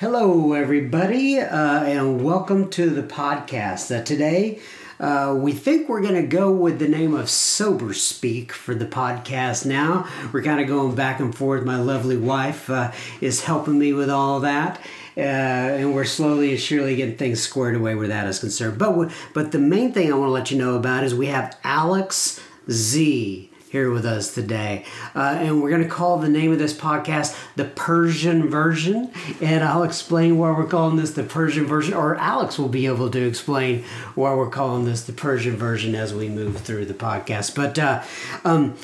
Hello, everybody, uh, and welcome to the podcast. Uh, today, uh, we think we're going to go with the name of Sober Speak for the podcast now. We're kind of going back and forth. My lovely wife uh, is helping me with all that. Uh, and we're slowly and surely getting things squared away where that is concerned. But, but the main thing I want to let you know about is we have Alex Z here with us today. Uh, and we're going to call the name of this podcast the Persian version. And I'll explain why we're calling this the Persian version, or Alex will be able to explain why we're calling this the Persian version as we move through the podcast. But uh, um,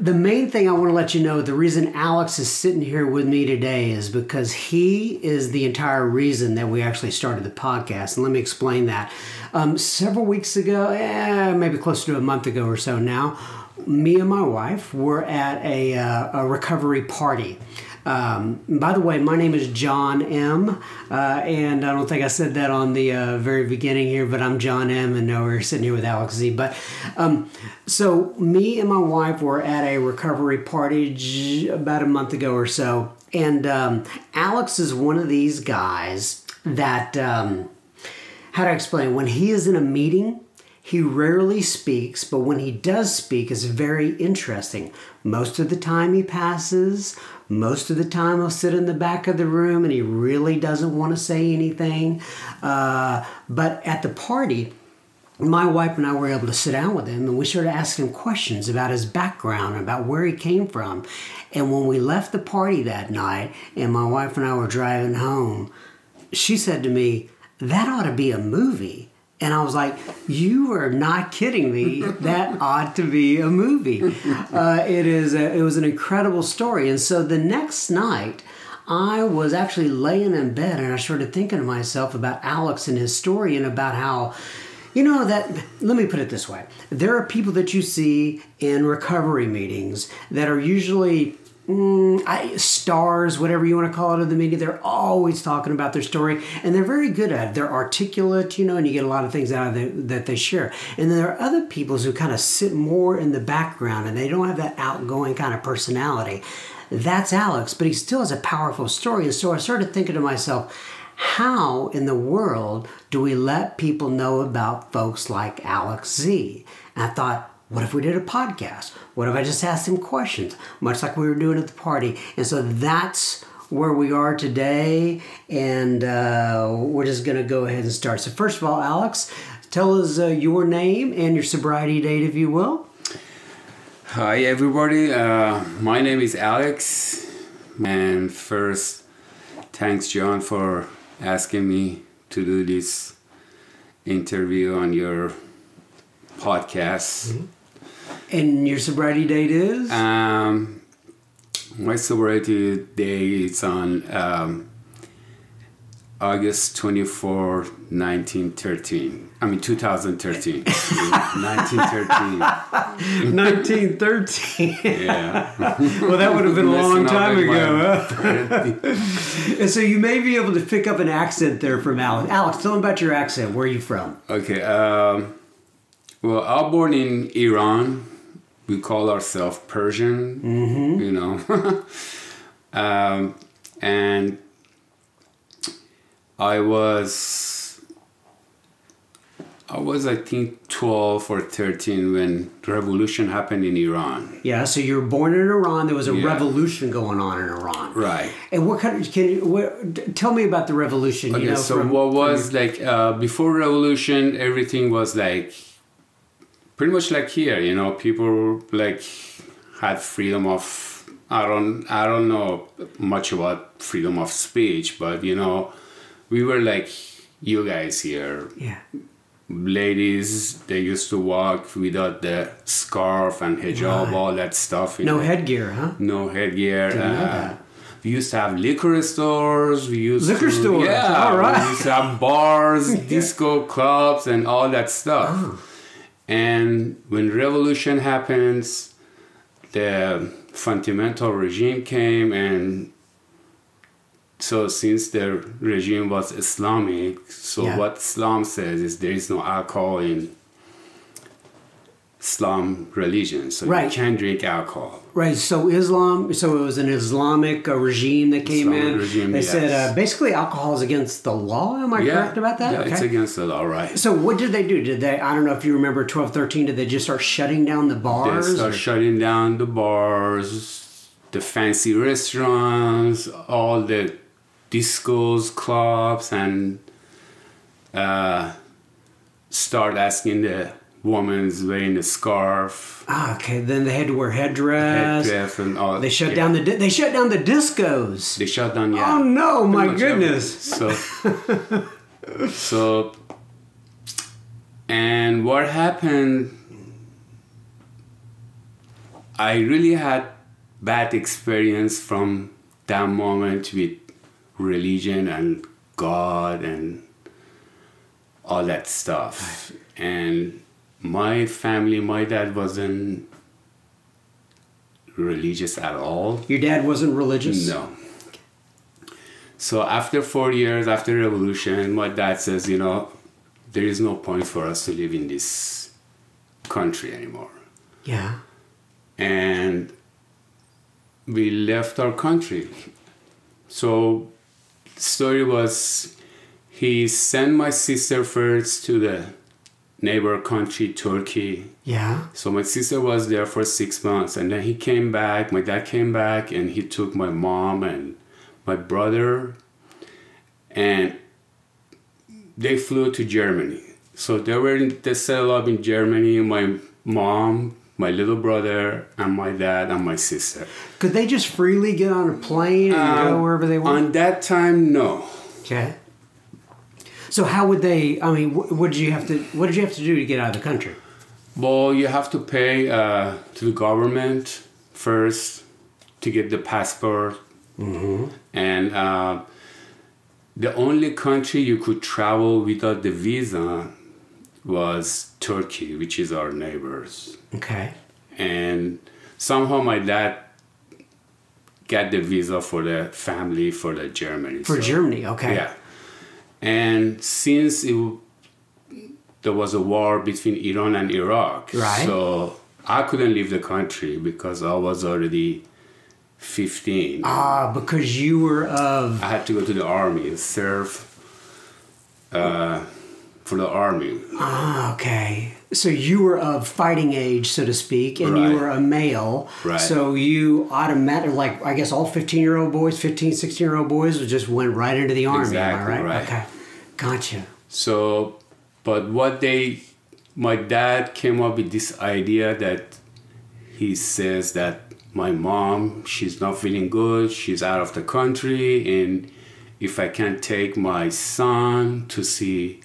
the main thing I want to let you know the reason Alex is sitting here with me today is because he is the entire reason that we actually started the podcast. And let me explain that. Um, several weeks ago, eh, maybe close to a month ago or so now, me and my wife were at a, uh, a recovery party. Um, by the way, my name is John M. Uh, and I don't think I said that on the uh, very beginning here, but I'm John M. And now we're sitting here with Alex Z. But um, so me and my wife were at a recovery party j- about a month ago or so. And um, Alex is one of these guys that, um, how to explain, when he is in a meeting, he rarely speaks, but when he does speak, it's very interesting. Most of the time he passes. Most of the time he'll sit in the back of the room and he really doesn't want to say anything. Uh, but at the party, my wife and I were able to sit down with him and we started asking him questions about his background, about where he came from. And when we left the party that night and my wife and I were driving home, she said to me, That ought to be a movie. And I was like, "You are not kidding me. That ought to be a movie. Uh, it is. A, it was an incredible story." And so the next night, I was actually laying in bed, and I started thinking to myself about Alex and his story, and about how, you know, that. Let me put it this way: there are people that you see in recovery meetings that are usually mm, I, stars, whatever you want to call it, of the media. They're always talking about their story, and they're very good at it. They're articulate, you know, and you get a lot of things out of it that they share. And then there are other people who kind of sit more in the background, and they don't have that outgoing kind of personality. That's Alex, but he still has a powerful story. And so I started thinking to myself, how in the world do we let people know about folks like Alex Z? And I thought, what if we did a podcast? What if I just asked him questions, much like we were doing at the party? And so that's where we are today, and uh, we're just going to go ahead and start. So, first of all, Alex, tell us uh, your name and your sobriety date, if you will. Hi, everybody. Uh, my name is Alex. And first, thanks, John, for asking me to do this interview on your podcast. And your sobriety date is? Um, my sobriety day is on um, August 24, 1913. I mean, 2013. 1913. 1913. Yeah. well, that would have been a long time ago. Huh? And so you may be able to pick up an accent there from Alex. Alex, tell them about your accent. Where are you from? Okay. Um, well, I was born in Iran. We call ourselves Persian. You know, um, and I was, I was I think twelve or thirteen when the revolution happened in Iran. Yeah, so you were born in Iran. There was a Yeah. revolution going on in Iran. Right. And what kind of, can you, what, tell me about the revolution. Okay, you know, so from- what from was like uh, before revolution? Everything was like pretty much like here. You know, people like had freedom of. I don't. I don't know much about freedom of speech, but you know, we were like you guys here. Yeah. Ladies, they used to walk without the scarf and hijab, Right. all that stuff. you No know. headgear, huh? No headgear. Uh, we used to have liquor stores. We used Liquor to, stores, Yeah, all right. We used to have bars, disco clubs, and all that stuff. Oh. And when revolution happens, the fundamental regime came, and so since the regime was Islamic, so Yeah. what Islam says is there is no alcohol in Islam religion, so Right. you can't drink alcohol. Right. So Islam. So it was an Islamic uh, regime that came Islamic in. regime, they yes. said uh, basically alcohol is against the law. Am I correct about that? Yeah, it's against the law, right? So what did they do? Did they? I don't know if you remember twelve thirteen. Did they just start shutting down the They bars? start or- shutting down the bars, the fancy restaurants, all the discos, clubs, and uh, start asking the woman's wearing a scarf, Ah, okay. Then they had to wear headdress. headdress, and all. They shut yeah. down the di- they shut down the discos. They shut down. Yeah. Oh no! My goodness. everything. So, so, and what happened? I really had bad experience from that moment with religion and God and all that stuff. And my family, my dad wasn't religious at all. Your dad wasn't religious. No. So after four years after revolution, my dad says, you know, there is no point for us to live in this country anymore. Yeah. And we left our country. So the story was he sent my sister first to the neighbor country, Turkey. Yeah. So my sister was there for six months, and then he came back. My dad came back, and he took my mom and my brother, and they flew to Germany. So they were in, they settled up in Germany. My mom, my little brother, and my dad and my sister. Could they just freely get on a plane and go Um, wherever they want? On that time, no. Okay. So how would they? I mean, what did you have to? What did you have to do to get out of the country? Well, you have to pay uh, to the government first to get the passport. And uh, the only country you could travel without the visa was Turkey, which is our neighbors. Okay. And somehow my dad got the visa for the family for the Germany. For So- Germany. Okay. yeah. And since it, there was a war between Iran and Iraq, Right. so I couldn't leave the country because I was already 15. Ah, because you were of. I had to go to the army and serve uh, for the army. Ah, okay. So you were of fighting age, so to speak, and Right. you were a male. Right. So you automatically, like, I guess all 15 year old boys, 15, 16 year old boys just went right into the army. am I Exactly, right? right. Okay. Gotcha. So, but what they, my dad came up with this idea that he says that my mom, she's not feeling good, she's out of the country, and if I can't take my son to see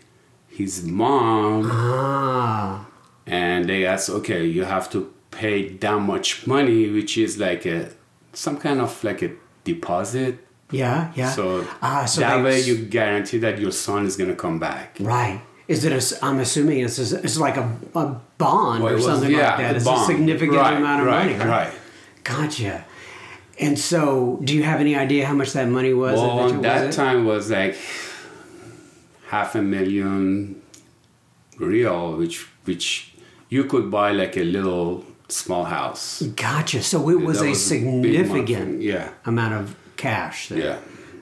his mom, Ah. and they asked, okay, you have to pay that much money, which is like a some kind of like a deposit. Yeah, yeah. So, ah, so that way you guarantee that your son is gonna come back. Right. Is it a, I'm assuming it's, a, it's like a, a bond Well, or it was- something yeah, like that. a It's bond. a significant Right, amount of right, money. Right? right. Gotcha. And so, do you have any idea how much that money was? Well, that was that it? time was like half a million rial, which which you could buy like a little small house. Gotcha. So it was That a significant. Yeah, amount of cash. There. yeah.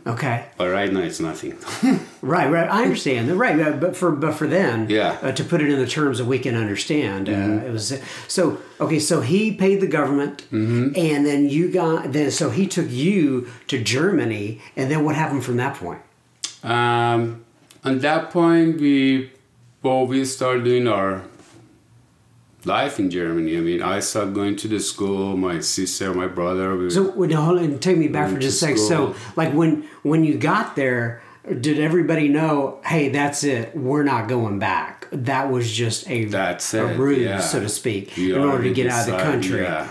Okay. But right now it's nothing. Right. Right. I understand. Right. But for but for then, Yeah. Mm-hmm. Uh, to put it in the terms that we can understand, uh, it was so okay. So he paid the government, Mm-hmm. and then you got then. So he took you to Germany, and then what happened from that point? um, at that point, we well we started doing our life in Germany. I mean, I started going to the school. My sister, my brother. We, So wait, now, hold on, take me back for just a to sec. So like when when you got there, did everybody know? Hey, that's it. We're not going back. That was just a That's a it, ruse, yeah. so to speak, We in order to get out of the country. Yeah.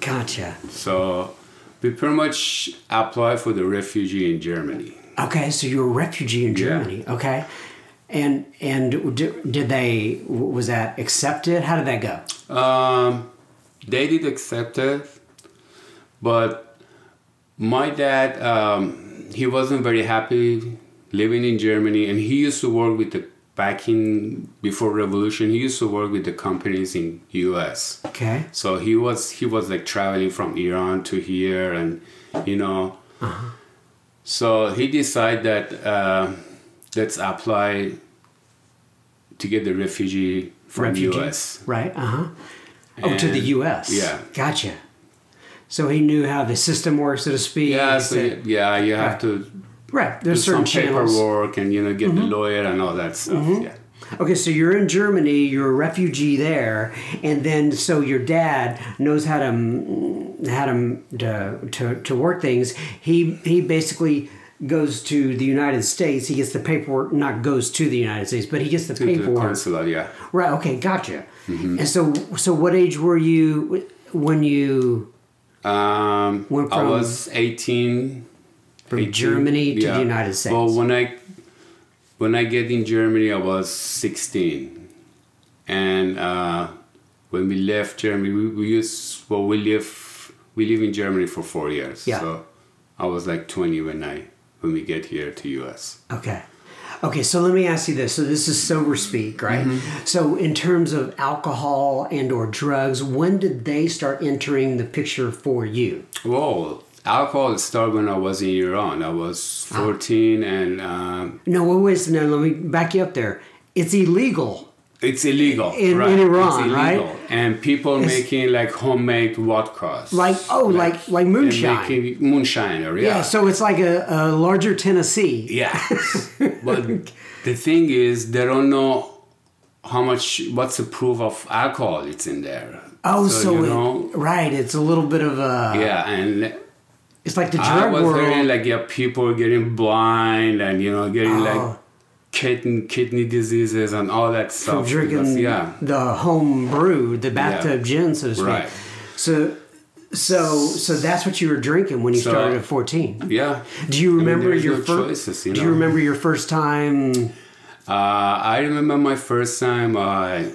Gotcha. So we pretty much applied for the refugee in Germany. Okay, so you're a refugee in Yeah. Germany. Okay, and and did, did they was that accepted? How did that go? Um, they did accept it, but my dad, um, he wasn't very happy living in Germany, and he used to work with the back in before revolution, he used to work with the companies in U.S. Okay. So he was he was like traveling from Iran to here, and you know, Uh-huh. so he decided that uh, let's apply to get the refugee from Refugee. U.S. Right. Uh huh. Oh, to the U.S. yeah. Gotcha. So he knew how the system works, so to speak. Yeah, so said- yeah, you have Right. to right. There's some certain channels. Mm-hmm. paperwork and you know get the lawyer and all that stuff. Yeah. Okay, so you're in Germany, you're a refugee there, and then so your dad knows how to how to to, to, to work things. He he basically goes to the United States. He gets the paperwork, not goes to the United States, but he gets the To the paperwork. consulate, yeah. Right. Okay. Gotcha. Mm-hmm. And so so what age were you when you Um, Went I from- was 18. from 18, Germany to yeah. the United States? Well, when I when I get in Germany, I was 16, and uh, when we left Germany, we, we used well we live we live in Germany for four years. Yeah. So I was like 20 when I when we get here to US. Okay. Okay, so let me ask you this. So this is sober speak, right? So in terms of alcohol and or drugs, when did they start entering the picture for you? Well, alcohol started when I was in Iran. I was 14, and um, No, wait, wait, no, let me back you up there. It's illegal. It's illegal In- right? in Iran, right? And people It's- making like homemade vodkas, Like oh, like like They're moonshine. making moonshine, or yeah. yeah, so it's like a, a larger Tennessee. yeah. but the thing is, they don't know how much. What's the proof of alcohol it's in there? Oh, so, you it- know, right. It's a little bit of a. yeah, and It's like the I drug was world. hearing like yeah, people getting blind and you know getting Oh. like kidney kidney diseases and all that from stuff. drinking because, yeah, the home brew, the bathtub gin, so to speak. Right. So, so, so that's what you were drinking when you So- started at fourteen. yeah. Do you I mean, remember your no first? choices, you Do know? you remember your first time? Uh, I remember my first time. I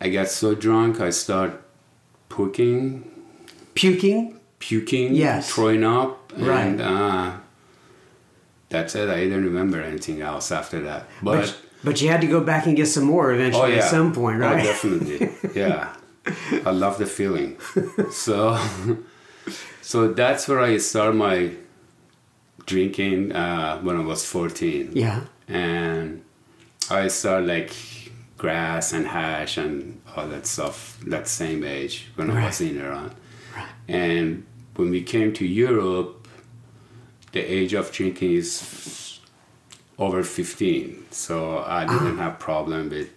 I got so drunk I start puking, Puking. puking, Yes. throwing up, Right. and uh, that's it. I didn't remember anything else after that. But, But, but you had to go back and get some more eventually oh yeah, at some point, right? Oh, definitely, yeah. I love the feeling. So, so that's where I started my drinking uh, when I was fourteen. yeah. and I started like grass and hash and all that stuff that same age when I was in Iran. And when we came to Europe, the age of drinking is over 15. So I didn't have problem with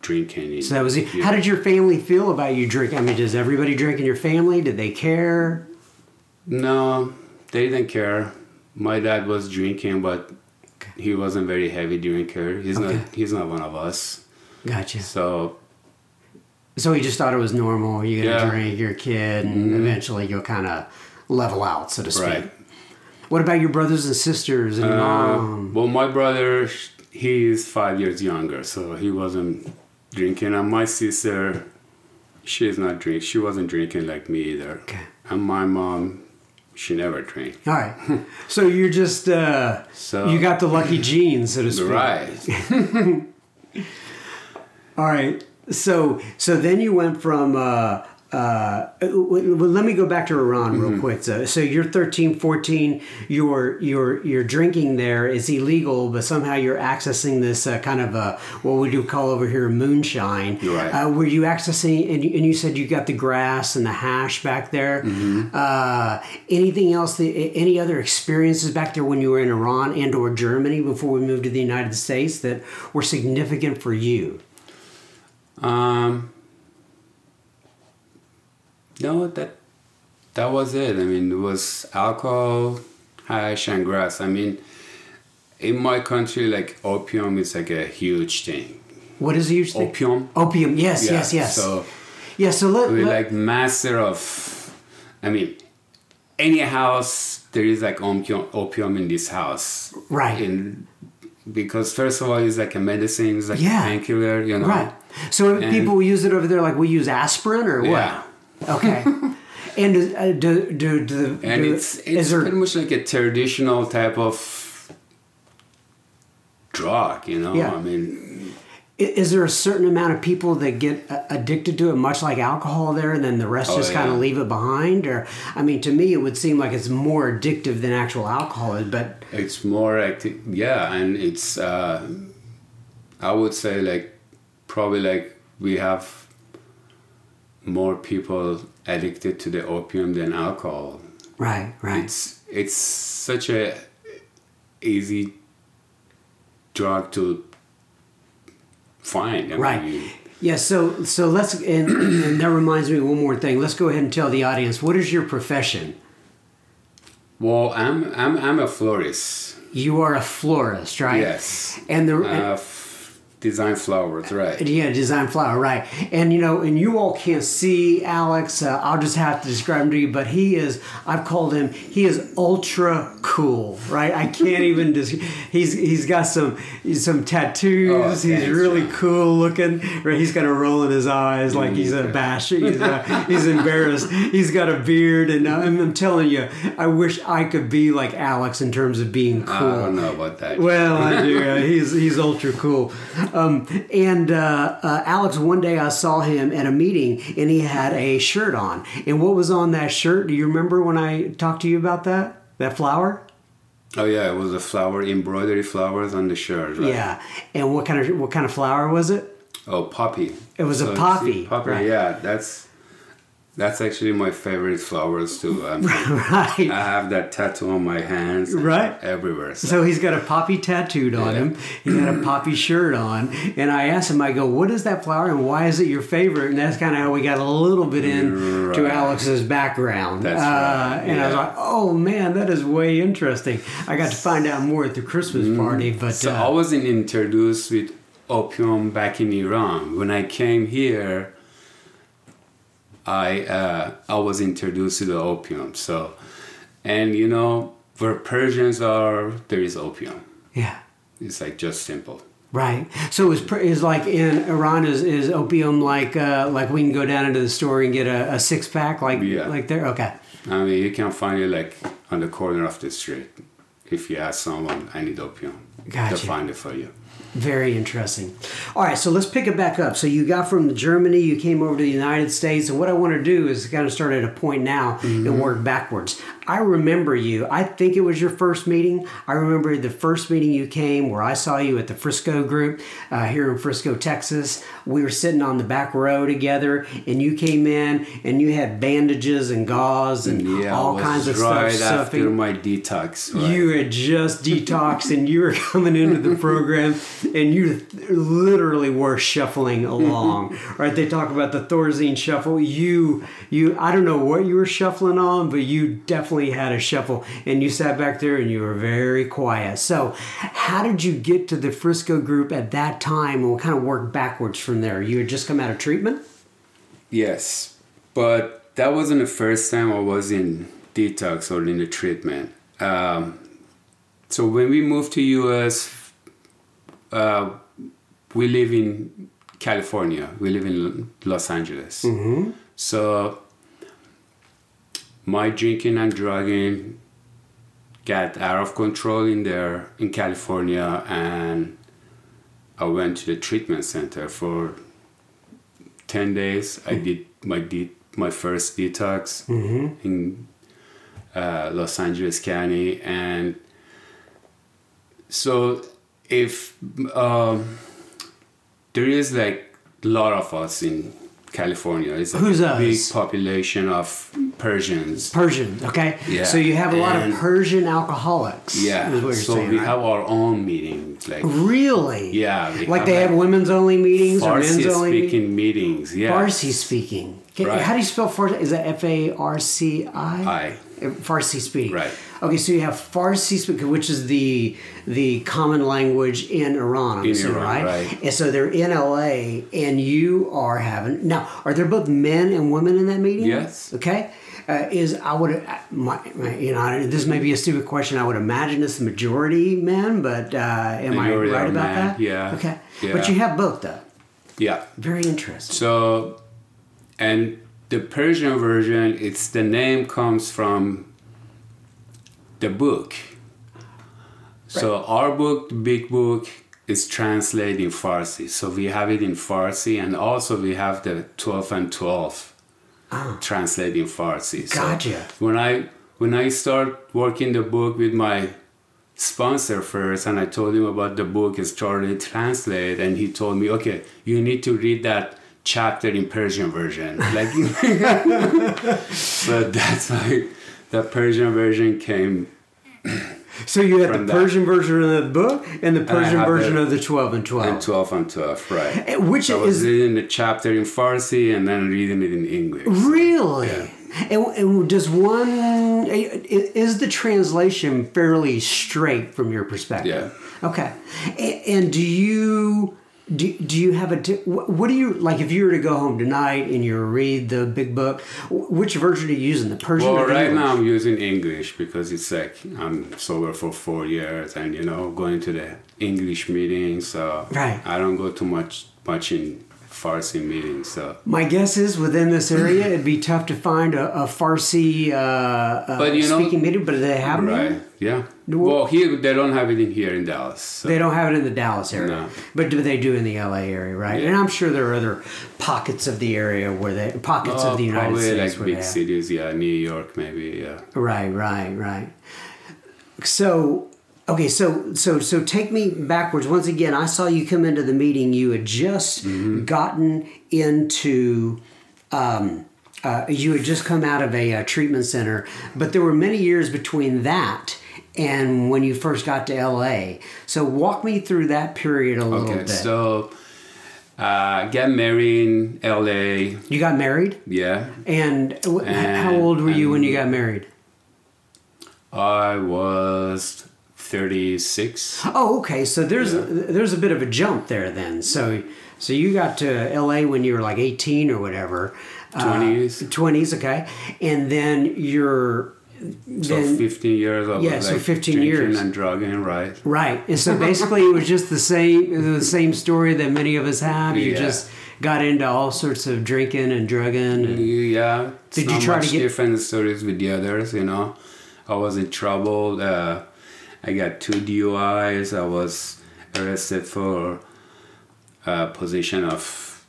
drinking. So that was it. How did your family feel about you drinking? I mean, does everybody drink in your family? Did they care? No, they didn't care. My dad was drinking, but he wasn't very heavy drinker. He's Okay. not. He's not one of us. Gotcha. So So he just thought it was normal. You're gonna Yeah. Mm-hmm. drink, you're a kid, and eventually you'll kind of level out, so to speak. right. What about your brothers and sisters and your Uh, mom? well, my brother, he is five years younger, so he wasn't drinking. And my sister, she's not drink. She wasn't drinking like me either. Okay. And my mom, she never drank. All right. so you're just uh, So you got the lucky genes, so to speak. right. All right. So so then you went from. Uh, uh, well, let me go back to Iran real quick. So, so you're 13, 14. You're you're you're drinking there. It's illegal, but somehow you're accessing this uh, kind of a what we do call over here moonshine. Right. Uh, were you accessing? And you, and you said you got the grass and the hash back there. Uh, anything else? That, any other experiences back there when you were in Iran and or Germany before we moved to the United States that were significant for you? Um. No, that that was it. I mean, it was alcohol, hash, and grass. I mean, in my country, like opium is like a huge thing. What is it you think? Opium. Opium. Yes, Yeah, yes, yes. So yeah. So let, we're let- like master of. I mean, any house there is like opium, opium in this house. Right. In because first of all, it's like a medicine. It's like Yeah. a painkiller. You know. right. So And- people use it over there like we use aspirin or what? Yeah. Okay. and uh, do do do, and do it's is it's there pretty much like a traditional type of drug. You know, Yeah. I mean, Is there a certain amount of people that get uh, addicted to it, much like alcohol there, and then the rest Oh, just kind of leave it behind? Or, I mean, to me, it would seem like it's more addictive than actual alcohol is, but it's more active. Yeah, and it's. Uh, I would say like probably like we have more people addicted to the opium than alcohol. right, right. It's it's such a easy drug to find. I Right. you- Yeah, so so let's and, and that reminds me of one more thing. Let's go ahead and tell the audience what is your profession? well, I'm I'm I'm a florist. You are a florist, right? Yes. And the Uh, design flowers, right? yeah, design flower, right? And you know, and you all can't see Alex. Uh, I'll just have to describe him to you, but he is. I've called him. He is ultra cool, right? I can't even. Dis- he's he's got some some tattoos. Oh, he's really John. cool looking. Right? He's got a roll in his eyes like he's a bash. He's, uh, he's embarrassed. He's got a beard, and I'm, I'm telling you, I wish I could be like Alex in terms of being cool. I don't know about that. Well, I do. Uh, he's he's ultra cool. Um, and uh, uh, Alex, one day I saw him at a meeting, and he had a shirt on. And what was on that shirt? Do you remember when I talked to you about that? That flower? oh yeah, it was a flower embroidery flowers on the shirt. Right? Yeah. And what kind of what kind of flower was it? Oh, poppy. It was a poppy, see, Poppy. right. Yeah, that's that's actually my favorite flowers too. Um, right. I have that tattoo on my hands. Right. Everywhere. So, So he's got a poppy tattooed on Yeah. him. He's got a poppy shirt on. And I asked him, I go, what is that flower and why is it your favorite? And that's kind of how we got a little bit in to Alex's background. That's uh, right, And I was like, oh man, that is way interesting. I got to find out more at the Christmas party. But Mm. so uh, I wasn't introduced with opium back in Iran. When I came here, I uh, I was introduced to the opium. So, and you know where Persians are, there is opium. yeah. It's like just simple. Right. So is is like in Iran is, is opium like uh, like we can go down into the store and get a, a six pack like Yeah. like there. Okay. I mean, you can find it like on the corner of the street. If you ask someone, I need opium, Gotcha. they'll find it for you. Very interesting. All right, so let's pick it back up. So you got from Germany, you came over to the United States, and what I want to do is kind of start at a point now and mm-hmm. work backwards. I remember you. I think it was your first meeting. I remember the first meeting you came where I saw you at the Frisco group uh, here in Frisco, Texas. We were sitting on the back row together, and you came in and you had bandages and gauze and Yeah, all kinds of stuff. right after stuffing. my detox. right? You had just detoxed and you were coming into the program and you literally were shuffling along. right? They talk about the Thorazine shuffle. You you I don't know what you were shuffling on, but you definitely had a shuffle and you sat back there and you were very quiet. So, how did you get to the Frisco group at that time and we'll kind of work backwards from there? You had just come out of treatment? Yes, but that wasn't the first time I was in detox or in the treatment. Um, so when we moved to US, uh, we live in California. We live in Los Angeles. So my drinking and drugging got out of control in there in California, and I went to the treatment center for 10 days. I did my de- my first detox in uh, los angeles county and so if um, there is like a lot of us in california it's a Who's big us? population of persians Persian, okay? Yeah, So you have a lot of Persian alcoholics. yeah Is what you're so saying, we right? have our own meetings like Really? yeah Like they have women's only meetings or men's only meetings? speaking meetings yeah Farsi speaking. Okay, Right. How do you spell Farsi? Is that F A R C I? I. Farsi speaking. Right. Okay, so you have Farsi speaking, which is the the common language in Iran, I'm In assuming, Iran, right? right. And so they're in LA, and you are having now. Are there both men and women in that meeting? Yes. Okay. Uh, is I would uh, my, my, you know this may be a stupid question. I would imagine it's the majority men, but uh, am Majority I right about men, that? yeah. Okay. Yeah. But you have both though. yeah Very interesting. So, and the Persian version, it's the name comes from the book. So our book, the big book, is translated in Farsi. So we have it in Farsi, and also we have the 12 and 12 ah. translated in Farsi. So Gotcha. when I when I start working the book with my sponsor first, and I told him about the book is already translate, and he told me, okay, you need to read that chapter in Persian version. Like, so that's why the Persian version came. So you had the that. Persian version of the book and the Persian have version the- of the 12 and 12. And 12 and 12, right. Eh, Which So I was is reading the chapter in Farsi and then reading it in English. really. Yeah. And, and does one is the translation fairly straight from your perspective? Yeah. Okay. A- And do you do, do you have a what do you like if you were to go home tonight and you read the big book? Which version are you using? The Persian Well, right now I'm using English because it's like I'm sober for four years and, you know, going to the English meetings. So Right. I don't go too much, much in Farsi meetings. So. My guess is within this area, it'd be tough to find a, a Farsi uh, uh, But, you know- speaking meeting, but they have them? Right. Yeah. Well, here they don't have it in here in Dallas. So. They don't have it in the Dallas area, No. but do they do in the LA area, right? Yeah. And I'm sure there are other pockets of the area where they pockets Oh, of the United probably States like big cities, yeah, New York maybe, yeah. Right, right, right. So, okay, so so so take me backwards once again. I saw you come into the meeting. You had just Mm-hmm. gotten into. Um, uh, you had just come out of a, uh treatment center, but there were many years between that and when you first got to LA. So walk me through that period a little Okay, bit. so uh, get married in LA, you got married, yeah. and, wh- how old were you when you got married? I was 36. Oh, okay. So there's there's a bit of a jump there then. So so you got to L.A. when you were like 18 or whatever. Uh, 20s. 20s, okay. And then you're So then 15 years of Yeah, so like 15 drinking years. and drugging, right? right. And so basically it was just the same the same story that many of us have. You Yeah. just got into all sorts of drinking and drugging. And, Yeah. Did you try to get- different stories with the others, you know. I was in trouble. Uh, I got two DUIs. I was arrested for uh, possession of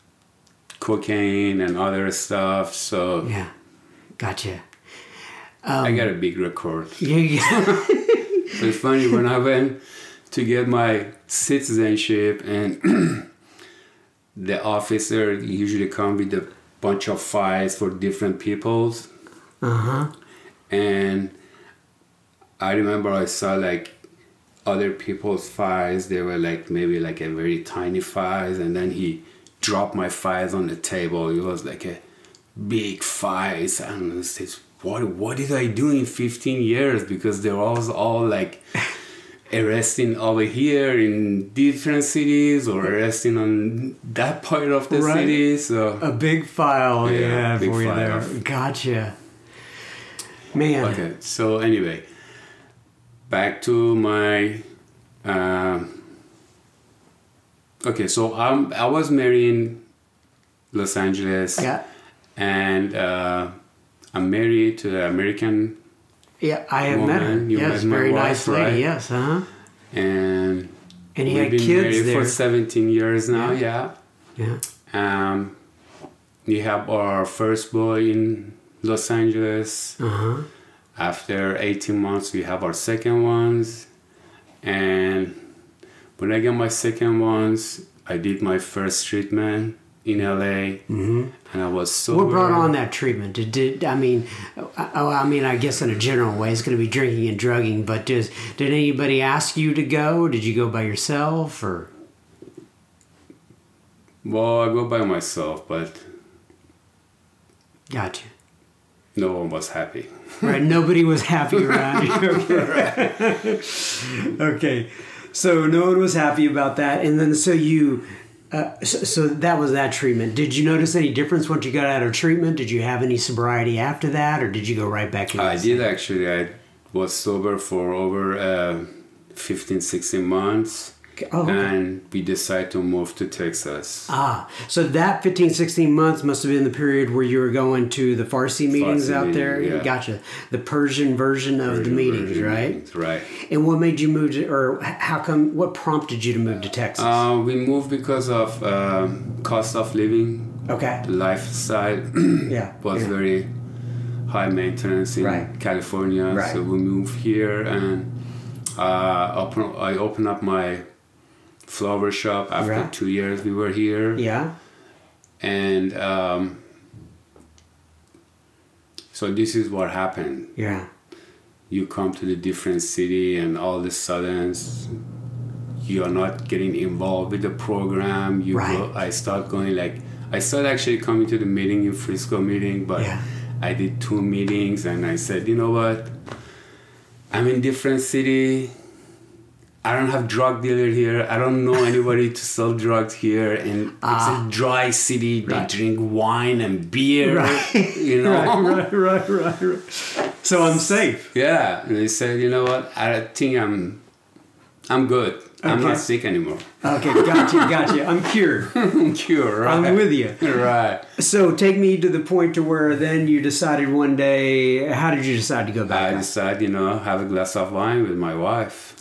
cocaine and other stuff. So yeah, gotcha. I got a big record. Yeah, yeah. So it's funny when I went to get my citizenship and the officer usually come with a bunch of files for different peoples uh huh. and I remember I saw like other people's files they were like maybe like a very tiny files and then he dropped my files on the table it was like a big files and I says what what did I do in 15 years because they were all like arresting over here in different cities or arresting on that part of the Right. city so A big file, yeah, Yeah, big for you there. Gotcha. Man. Okay, so anyway, back to my. Um, okay, so I'm I was married in Los Angeles, Yeah. and uh, I'm married to an American, Yeah, I have met her. Woman, you Yes, met very wife, nice lady. right? Yes, uh huh. and And he we've had been kids married there. for 17 years now. Yeah. yeah. Um, we have our first boy in Los Angeles. Uh huh. After 18 months, we have our second ones. And when I got my second ones, I did my first treatment in LA. Mm-hmm. And I was so. What brought on that treatment? Did, did I mean? I, I mean, I guess in a general way, it's going to be drinking and drugging. But does did anybody ask you to go? Did you go by yourself? Or Well, I go by myself, but gotcha. no one was happy. Right. Nobody was happy around you. Okay. okay. So no one was happy about that, and then so you. Uh, so, so that was that treatment. Did you notice any difference once you got out of treatment? Did you have any sobriety after that, or did you go right back in? I did actually. I was sober for over uh, 15, 16 months. Oh, okay. and we decided to move to Texas. Ah, so that 15, 16 months must have been the period where you were going to the Farsi meetings Farsi out there. meeting, yeah. Gotcha. The Persian version of the meetings, right? meetings, Right. And what made you move to, or how come, what prompted you to move to Texas? Uh, we moved because of um, cost of living. okay. The lifestyle Yeah. was yeah. very high maintenance in Right. California. Right. So we moved here and uh, open, I opened up my flower shop after Right. two years we were here. Yeah. And um, so this is what happened. Yeah. You come to the different city and all of a sudden you are not getting involved with the program. You Right. go, I start going like I started actually coming to the meeting in Frisco meeting, but Yeah. I did two meetings and I said, you know what? I'm in different city. I don't have drug dealer here. I don't know anybody to sell drugs here, and it's a dry city. They Ah. Right. drink wine and beer. Right. You know. right, right, right, right. So I'm safe. Yeah, and they said, you know what? I think I'm, I'm good. I'm not sick anymore. Okay, gotcha, gotcha. I'm cured. I'm cured. Right? I'm with you. Right. So take me to the point to where then you decided one day. How did you decide to go back? I decided, you know, have a glass of wine with my wife.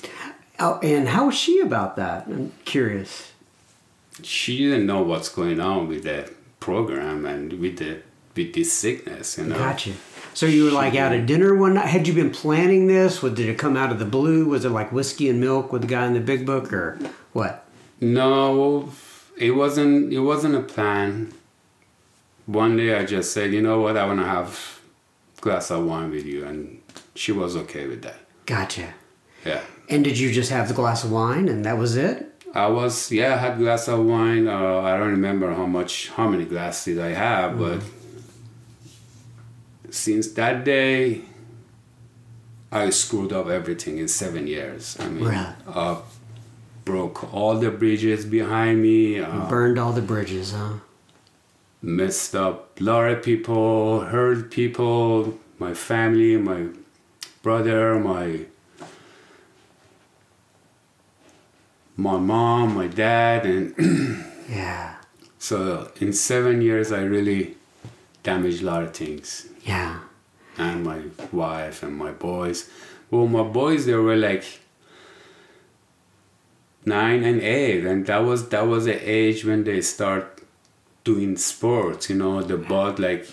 Oh, and how was she about that? I'm curious. She didn't know what's going on with the program and with the with this sickness. You know. Gotcha. So you were like out at dinner one night. Had you been planning this? Did it come out of the blue? Was it like whiskey and milk with the guy in the big book, or what? No, it wasn't. It wasn't a plan. One day I just said, you know what, I want to have glass of wine with you, and she was okay with that. Gotcha. Yeah. And did you just have the glass of wine and that was it? I was yeah, I had glass of wine. Uh, I don't remember how much, how many glasses I have, but since that day, I screwed up everything in seven years. I mean, Right. uh, broke all the bridges behind me. Uh, Burned all the bridges, huh? messed up a lot of people, hurt people, my family, my brother, my my mom, my dad, and Yeah. so in seven years I really damaged a lot of things. Yeah. And my wife and my boys. Well, my boys they were like nine and eight, and that was that was the age when they start doing sports. You know, the bud like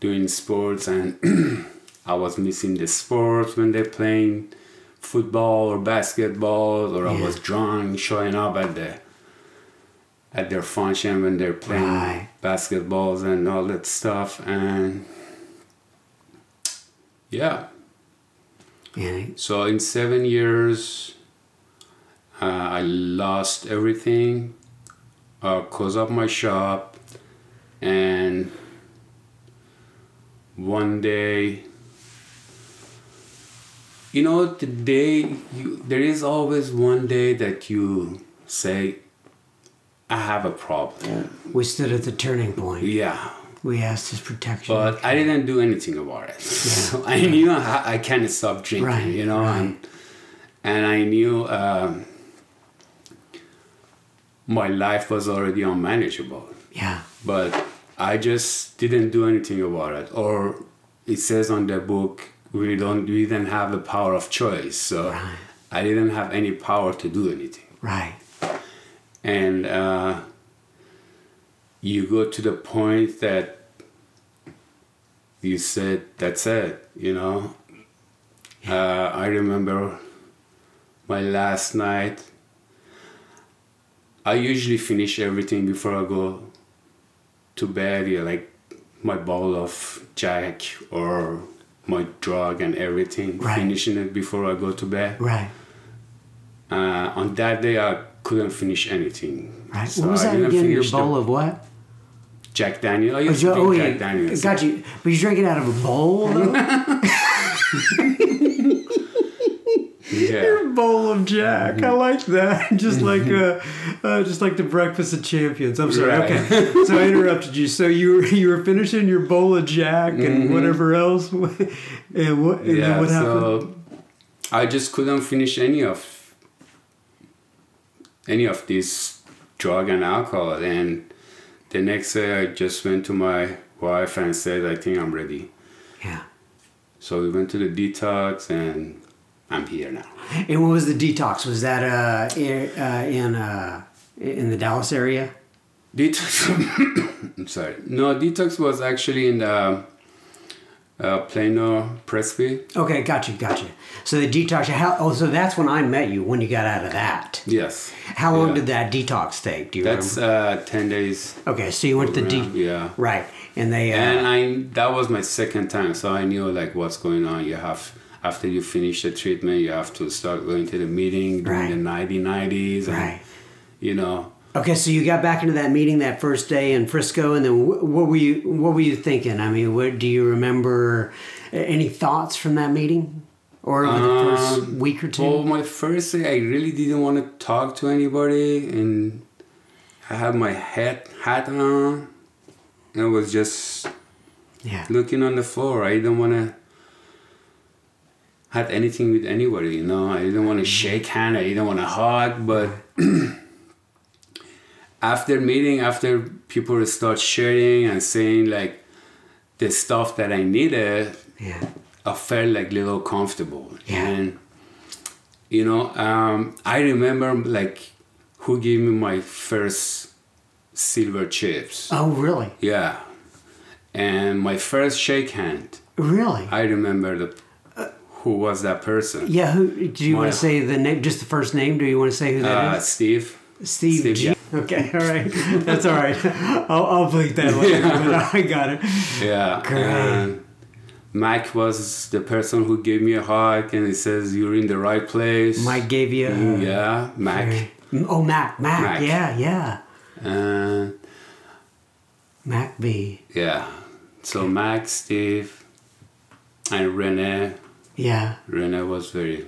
doing sports, and I was missing the sports when they're playing football or basketball, or I was drunk showing up at the at their function when they're playing Right. basketballs and all that stuff, and yeah. And So in seven years, uh, I lost everything, uh, closed up my shop, and one day, you know, today you, there is always one day that you say, "I have a problem." we stood at the turning point. Yeah, We asked his protection. but I didn't do anything about it. So I knew I, I can't stop drinking, Right, you know, right. and and I knew um, my life was already unmanageable. yeah. But I just didn't do anything about it. Or it says on the book, we don't we didn't have the power of choice. So Right. I didn't have any power to do anything Right. and uh, you go to the point that you said that's it you know uh, i remember my last night i usually finish everything before i go to bed yeah, like my bowl of jack or my drug and everything Right. finishing it before i go to bed Right. uh, on that day, I couldn't finish anything. Right. So what was that again? Your finish the bowl of what? Jack Daniel. I Oh, used you- to drink oh, Jack yeah. Daniels. Got you. But you drank it out of a bowl, though? Yeah. Your bowl of Jack. I like that. Just like uh, uh, just like the breakfast of champions. I'm sorry. Right. Okay. So I interrupted you. So you were you were finishing your bowl of Jack and whatever else, and what and then yeah. what happened? So I just couldn't finish any of any of this drug and alcohol. And the next day, I just went to my wife and said, "I think I'm ready." Yeah. So we went to the detox, and I'm here now. And what was the detox? Was that uh, in uh, in, uh, the Dallas area? Detox. I'm sorry. No, detox was actually in the uh, Plano Presby. Okay, got you, got you. So the detox. How? Oh, so that's when I met you. When you got out of that. Yes. How long Yeah. did that detox take? Do you That's remember? uh, ten days. Okay, so you went to the program, de- yeah. right, and they uh, and I that was my second time, so I knew like what's going on. You have after you finish the treatment, you have to start going to the meeting during Right. the ninety nineties, and right. you know. Okay, so you got back into that meeting that first day in Frisco, and then wh- what were you what were you thinking? I mean, what do you remember? Any thoughts from that meeting? or over the first Um, week or two? Well, my first day, I really didn't want to talk to anybody, and I had my hat hat on, and I was just yeah, looking on the floor. I didn't want to have anything with anybody, you know. I didn't want to shake hand. I didn't want to hug. But after meeting, after people start sharing and saying like the stuff that I needed, yeah, I felt like a little comfortable. Yeah. And you know, um, I remember like who gave me my first silver chips. Oh, really? Yeah. And my first shake hand, Really? I remember the who was that person. yeah. Who do you want to say the name? Just the first name? Do you want to say who that Uh, is? Steve. Steve, Steve, G. yeah. Okay, all right, that's all right. I'll, I'll bleep that later. But I got it. Yeah. Great. And Mac was the person who gave me a hug and he says you're in the right place. Mike gave you. Mm, yeah, Mac. Oh, Mac, Mac, Mac. yeah, yeah, And Mac B, yeah. So Mac, Steve, and Rene. Yeah, Rena was very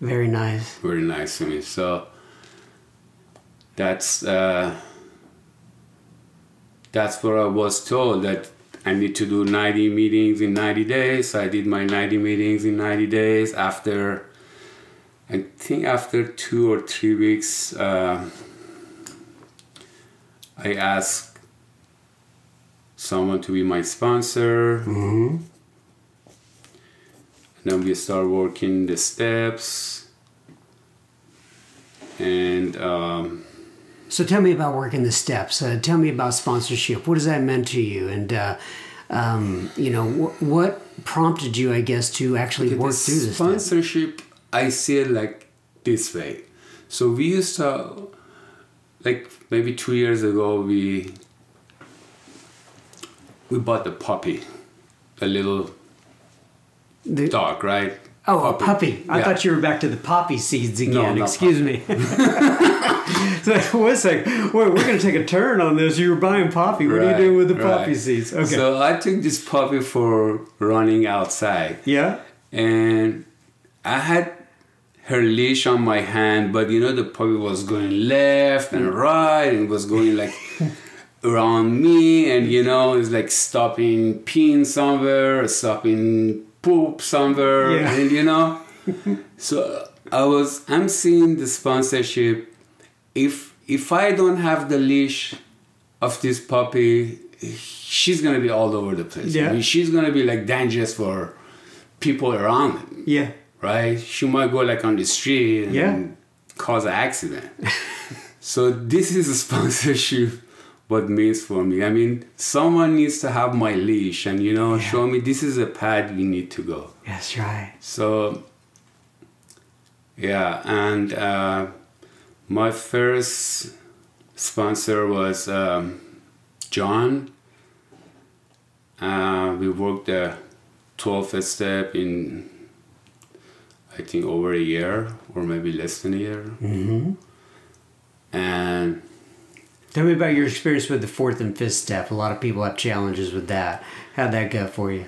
very nice. very nice to me. So that's uh, that's what I was told that I need to do 90 meetings in 90 days. I did my 90 meetings in 90 days. After I think after two or three weeks, uh, I asked someone to be my sponsor. hmm then we start working the steps and um, So tell me about working the steps. Uh, tell me about sponsorship. What does that mean to you? And uh, um, you know, wh- what prompted you, I guess, to actually the work through this? sponsorship i see it like this way so we used to like maybe two years ago we we bought the puppy a little The- dog right oh, a puppy. I Yeah. thought you were back to the poppy seeds again. not Excuse me. so, wait a second. Wait, we're going to take a turn on this. You were buying poppy. What are you doing with the right. poppy seeds? Okay. so i took this puppy for running outside yeah. and I had her leash on my hand, but you know the puppy was going left and right and was going like around me, and you know it's like stopping peeing somewhere, stopping poop somewhere, Yeah. and you know. so I was I'm seeing the sponsorship. If if I don't have the leash of this puppy, she's gonna be all over the place. Yeah. I mean, she's gonna be like dangerous for people around it, Yeah. right? She might go like on the street and Yeah. cause an accident. so this is a sponsorship what means for me. I mean, someone needs to have my leash and you know show me this is a path we need to go. That's right. So yeah, and uh, my first sponsor was um, John. Uh, we worked the 12th step in I think over a year or maybe less than a year. Mm-hmm. And Tell me about your experience with the fourth and fifth step. A lot of people have challenges with that. How'd that go for you?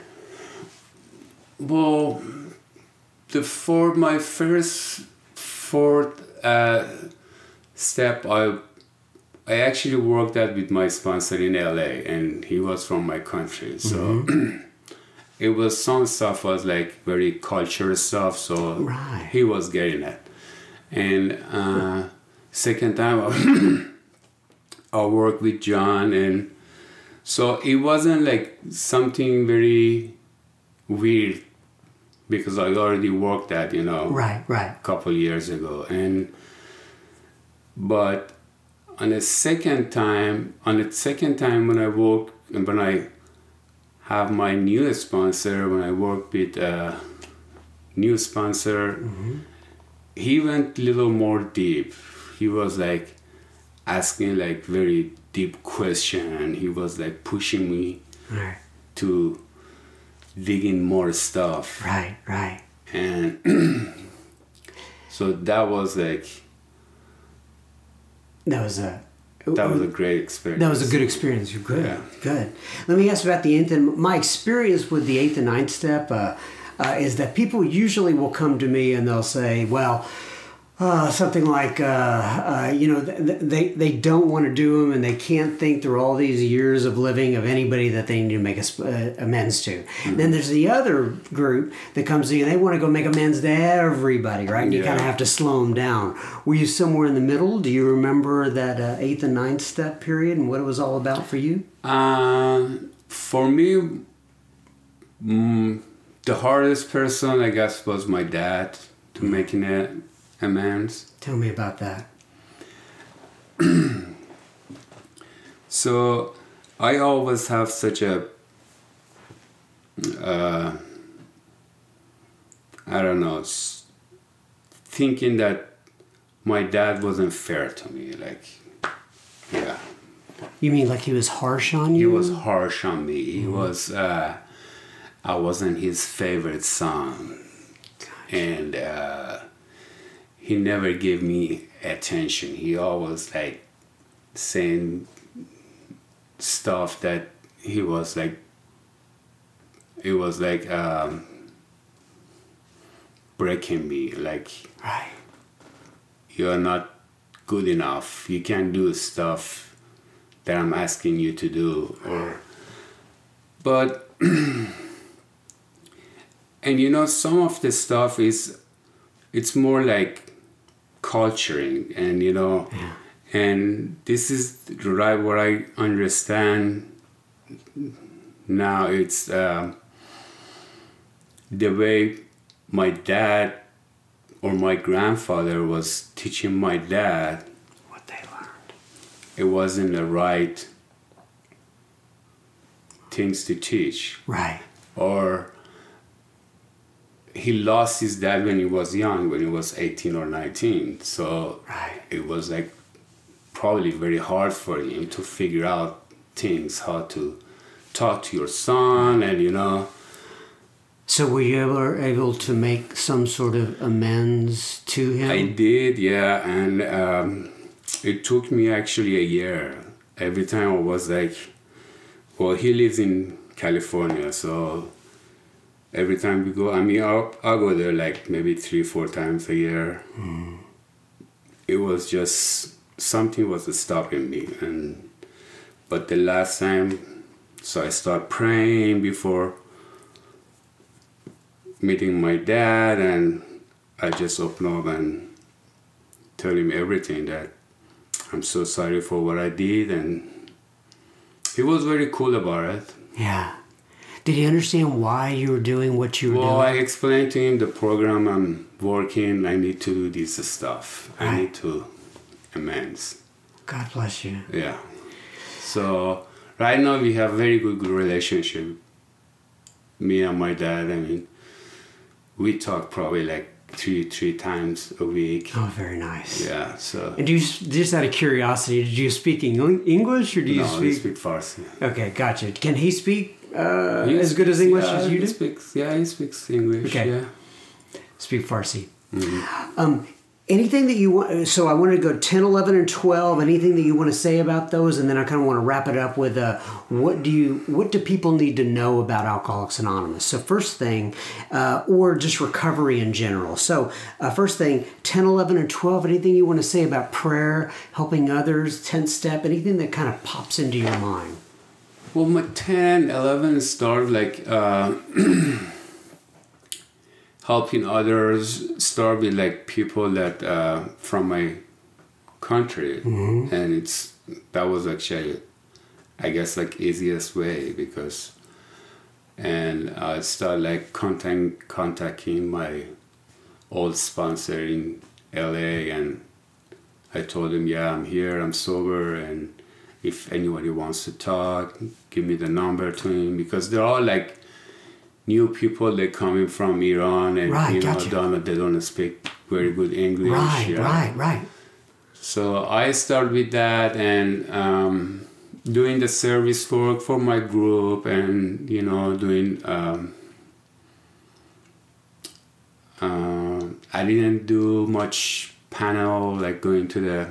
Well, the for my first fourth uh, step, I I actually worked that with my sponsor in LA, and he was from my country, so it was some stuff was like very cultural stuff. So Right. he was getting it, and uh, second time I worked with John and so it wasn't like something very weird because I already worked that, you know, Right, right. a couple years ago. And but on the second time, on the second time when I work and when I have my new sponsor, when I work with a new sponsor, mm-hmm. he went a little more deep. He was like asking like very deep question. He was like pushing me Right, to dig in more stuff right, right. and so that was like That was a that was a great experience That was a good experience. You're good. Yeah. Good. Let me ask about the eighth and my experience with the eighth and ninth step uh, uh, is that people usually will come to me and they'll say, "Well, uh, something like, uh, uh, you know, th- they they don't want to do them and they can't think through all these years of living of anybody that they need to make a, uh, amends to. Then there's the other group that comes to you and they want to go make amends to everybody, right? And you kind of have to slow them down. Were you somewhere in the middle? Do you remember that uh, eighth and ninth step period and what it was all about for you? uh, for me mm, the hardest person i guess was my dad to making it amends Tell me about that. so i always have such a uh, i don't know thinking that my dad wasn't fair to me like yeah. You mean like he was harsh on you? he was harsh on me. He was uh, i wasn't his favorite son. And uh, he never gave me attention he always like saying stuff that he was like it was like um, breaking me like Right. you're not good enough. You can't do stuff that I'm asking you to do or but and you know some of the stuff is it's more like culturing and you know and this is right what I understand now it's um, the way my dad or my grandfather was teaching my dad What they learned. it wasn't the right things to teach Right. or he lost his dad when he was young when he was 18 or 19 so Right. it was like probably very hard for him to figure out things how to talk to your son and you know So were you ever able to make some sort of amends to him? I did, yeah, and um, it took me actually a year. Every time I was like, well, he lives in California, so every time we go, I mean, I'll, I'll go there like maybe three, four times a year. Mm. It was just something was stopping me, and but the last time, so I started praying before meeting my dad and I just open up and tell him everything that I'm so sorry for what I did and he was very cool about it. yeah. Did he understand why you were doing what you were doing? Well, I explained to him the program I'm working, I need to do this stuff. I need to amends. God bless you. Yeah. So right now we have very good, good relationship. Me and my dad, I mean, we talk probably like three three times a week. Oh, very nice. Yeah. So And do you just out of curiosity, did you speak English or do you no, speak? speak Farsi. Okay, gotcha. Can he speak uh, as good as English yeah, as you he do? Speaks, yeah, he speaks English. Okay. Yeah. Speak Farsi. Mm-hmm. Um, anything that you want, so I wanted to go 10, 11, and 12. Anything that you want to say about those? And then I kind of want to wrap it up with uh, what do you, what do people need to know about Alcoholics Anonymous? So, first thing, uh, or just recovery in general. So, uh, first thing, 10, 11, and 12. Anything you want to say about prayer, helping others, 10th step, anything that kind of pops into your mind? Well, my 10, 11 start like uh, helping others. Start with like people that uh, from my country, and it's that was actually, I guess, like easiest way because, and I started like contact, contacting my old sponsor in LA, and I told him, yeah, I'm here, I'm sober, and if anybody wants to talk, give me the number to him because they're all like new people They're coming from Iran and Right, you know gotcha. don't, they don't speak very good English. Right, yeah. right, right. So I started with that and um, doing the service work for my group and you know doing. Um, uh, I didn't do much panel like going to the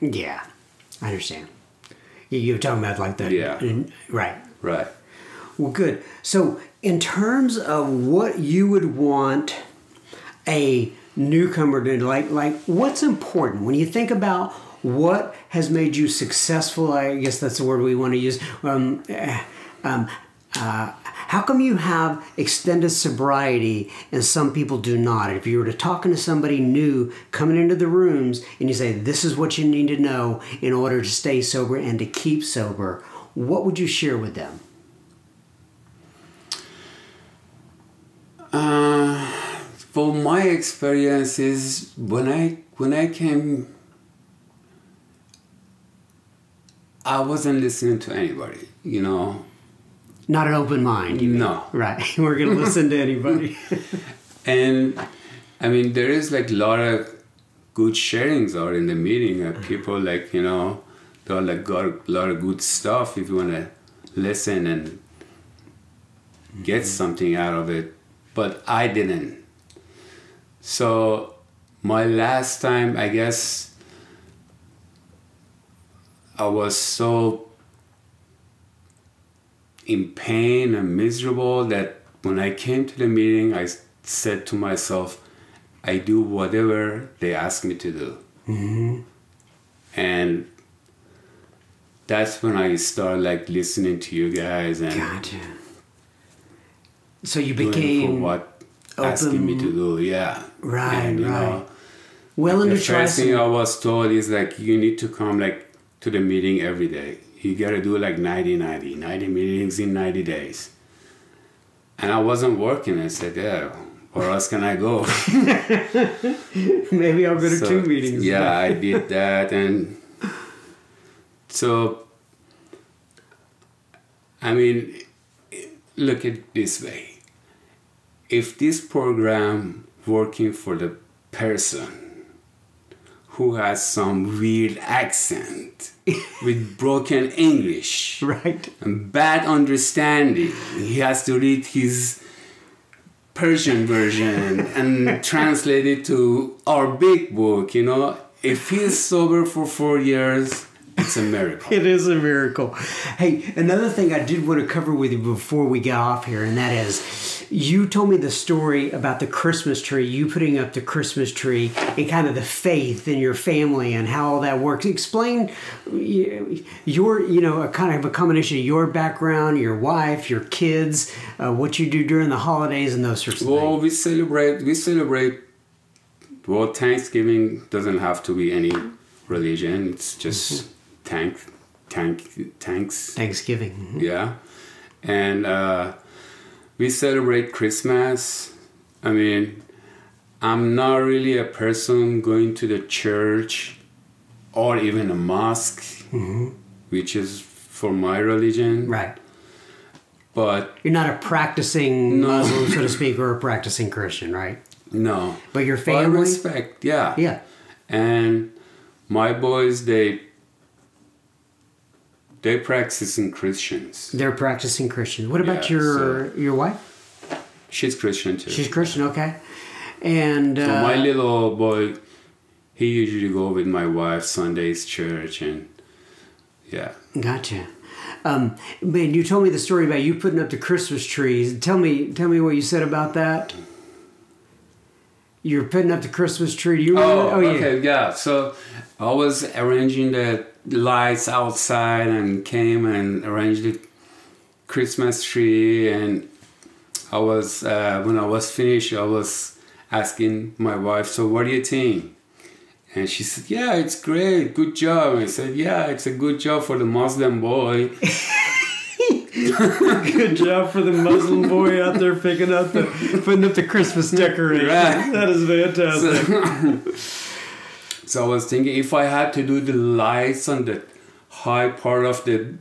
Yeah, I understand. You- You're talking about like the Yeah. right. right. Well, good. So, in terms of what you would want a newcomer to like, like what's important when you think about what has made you successful? I guess that's the word we want to use. Um, eh, um, uh, how come you have extended sobriety and some people do not? If you were to talking to somebody new coming into the rooms and you say, "This is what you need to know in order to stay sober and to keep sober," what would you share with them? Uh, for my experiences, when I when I came, I wasn't listening to anybody. You know, Not an open mind. No. Right. We're going to listen to anybody. and I mean there is like a lot of good sharings out in the meeting. Uh, people like you know, they like got a lot of good stuff if you want to listen and get something out of it. But I didn't. So my last time, I guess, I was so in pain and miserable that when I came to the meeting, I said to myself, I do whatever they ask me to do. Mm-hmm. And that's when I started like listening to you guys and gotcha. So you became what asking me to do. Yeah. Right, And, you right. know, willing the first thing I was told is like you need to come like to the meeting every day. You gotta do like 90 90, 90 meetings in 90 days. And I wasn't working. I said, yeah, where else can I go? Maybe I'll go to So, two meetings. Yeah, I did that, and so I mean, look at it this way: if this program working for the person who has some weird accent with broken English Right. and bad understanding. He has to read his Persian version and translate it to our big book, you know. If he's sober for four years, it's a miracle. It is a miracle. Hey, another thing I did want to cover with you before we get off here, and that is you told me the story about the Christmas tree, you putting up the Christmas tree, and kind of the faith in your family and how all that works. Explain your, you know, a kind of a combination of your background, your wife, your kids, uh, what you do during the holidays, and those sorts of Well, things. Well, we celebrate. We celebrate. Well, Thanksgiving doesn't have to be any religion. It's just thank, thank, thanks. Thanksgiving. Yeah, and uh, we celebrate Christmas. I mean, I'm not really a person going to the church or even a mosque, which is for my religion. Right. But You're not a practicing No. Muslim, so to speak, or a practicing Christian, right? no, But your But family. respect. Yeah, Yeah. and my boys they they practicing Christians. They're practicing Christians. What about Yeah, your your wife? She's Christian too. She's Christian, okay. And uh, So my little boy, he usually go with my wife Sundays church and yeah. gotcha. Um, man, you told me the story about you putting up the Christmas trees. Tell me, tell me what you said about that. You're putting up the Christmas tree. Do you remember? Oh, that? okay, yeah. So I was arranging the lights outside and came and arranged the Christmas tree and I was uh, when I was finished I was asking my wife, so what do you think? And she said, Yeah, it's great. Good job. I said, Yeah, it's a good job for the Muslim boy. Good job for the Muslim boy out there picking up the putting up the Christmas decoration. Right. That is fantastic. So, so I was thinking if I had to do the lights on the high part of the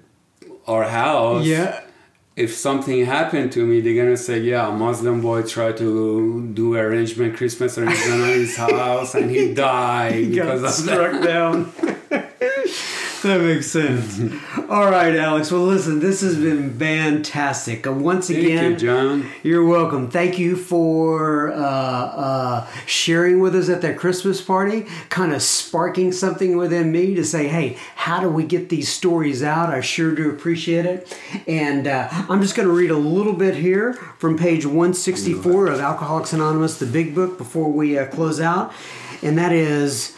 our house, yeah. if something happened to me, they're gonna say, "Yeah, a Muslim boy tried to do arrangement, Christmas arrangement on his house, and he died He got because of struck down. that makes sense. All right, Alex. Well, listen, this has been fantastic. Uh, once Thank again, you, John. You're welcome. Thank you for uh, uh, sharing with us at that Christmas party, kind of sparking something within me to say, hey, how do we get these stories out? I sure do appreciate it. And uh, I'm just going to read a little bit here from page 164 of Alcoholics Anonymous, the big book, before we uh, close out. And that is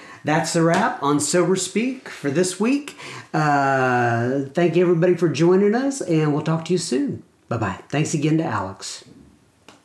That's the wrap on Sober Speak for this week. Uh, thank you everybody for joining us, and we'll talk to you soon. Bye bye. Thanks again to Alex.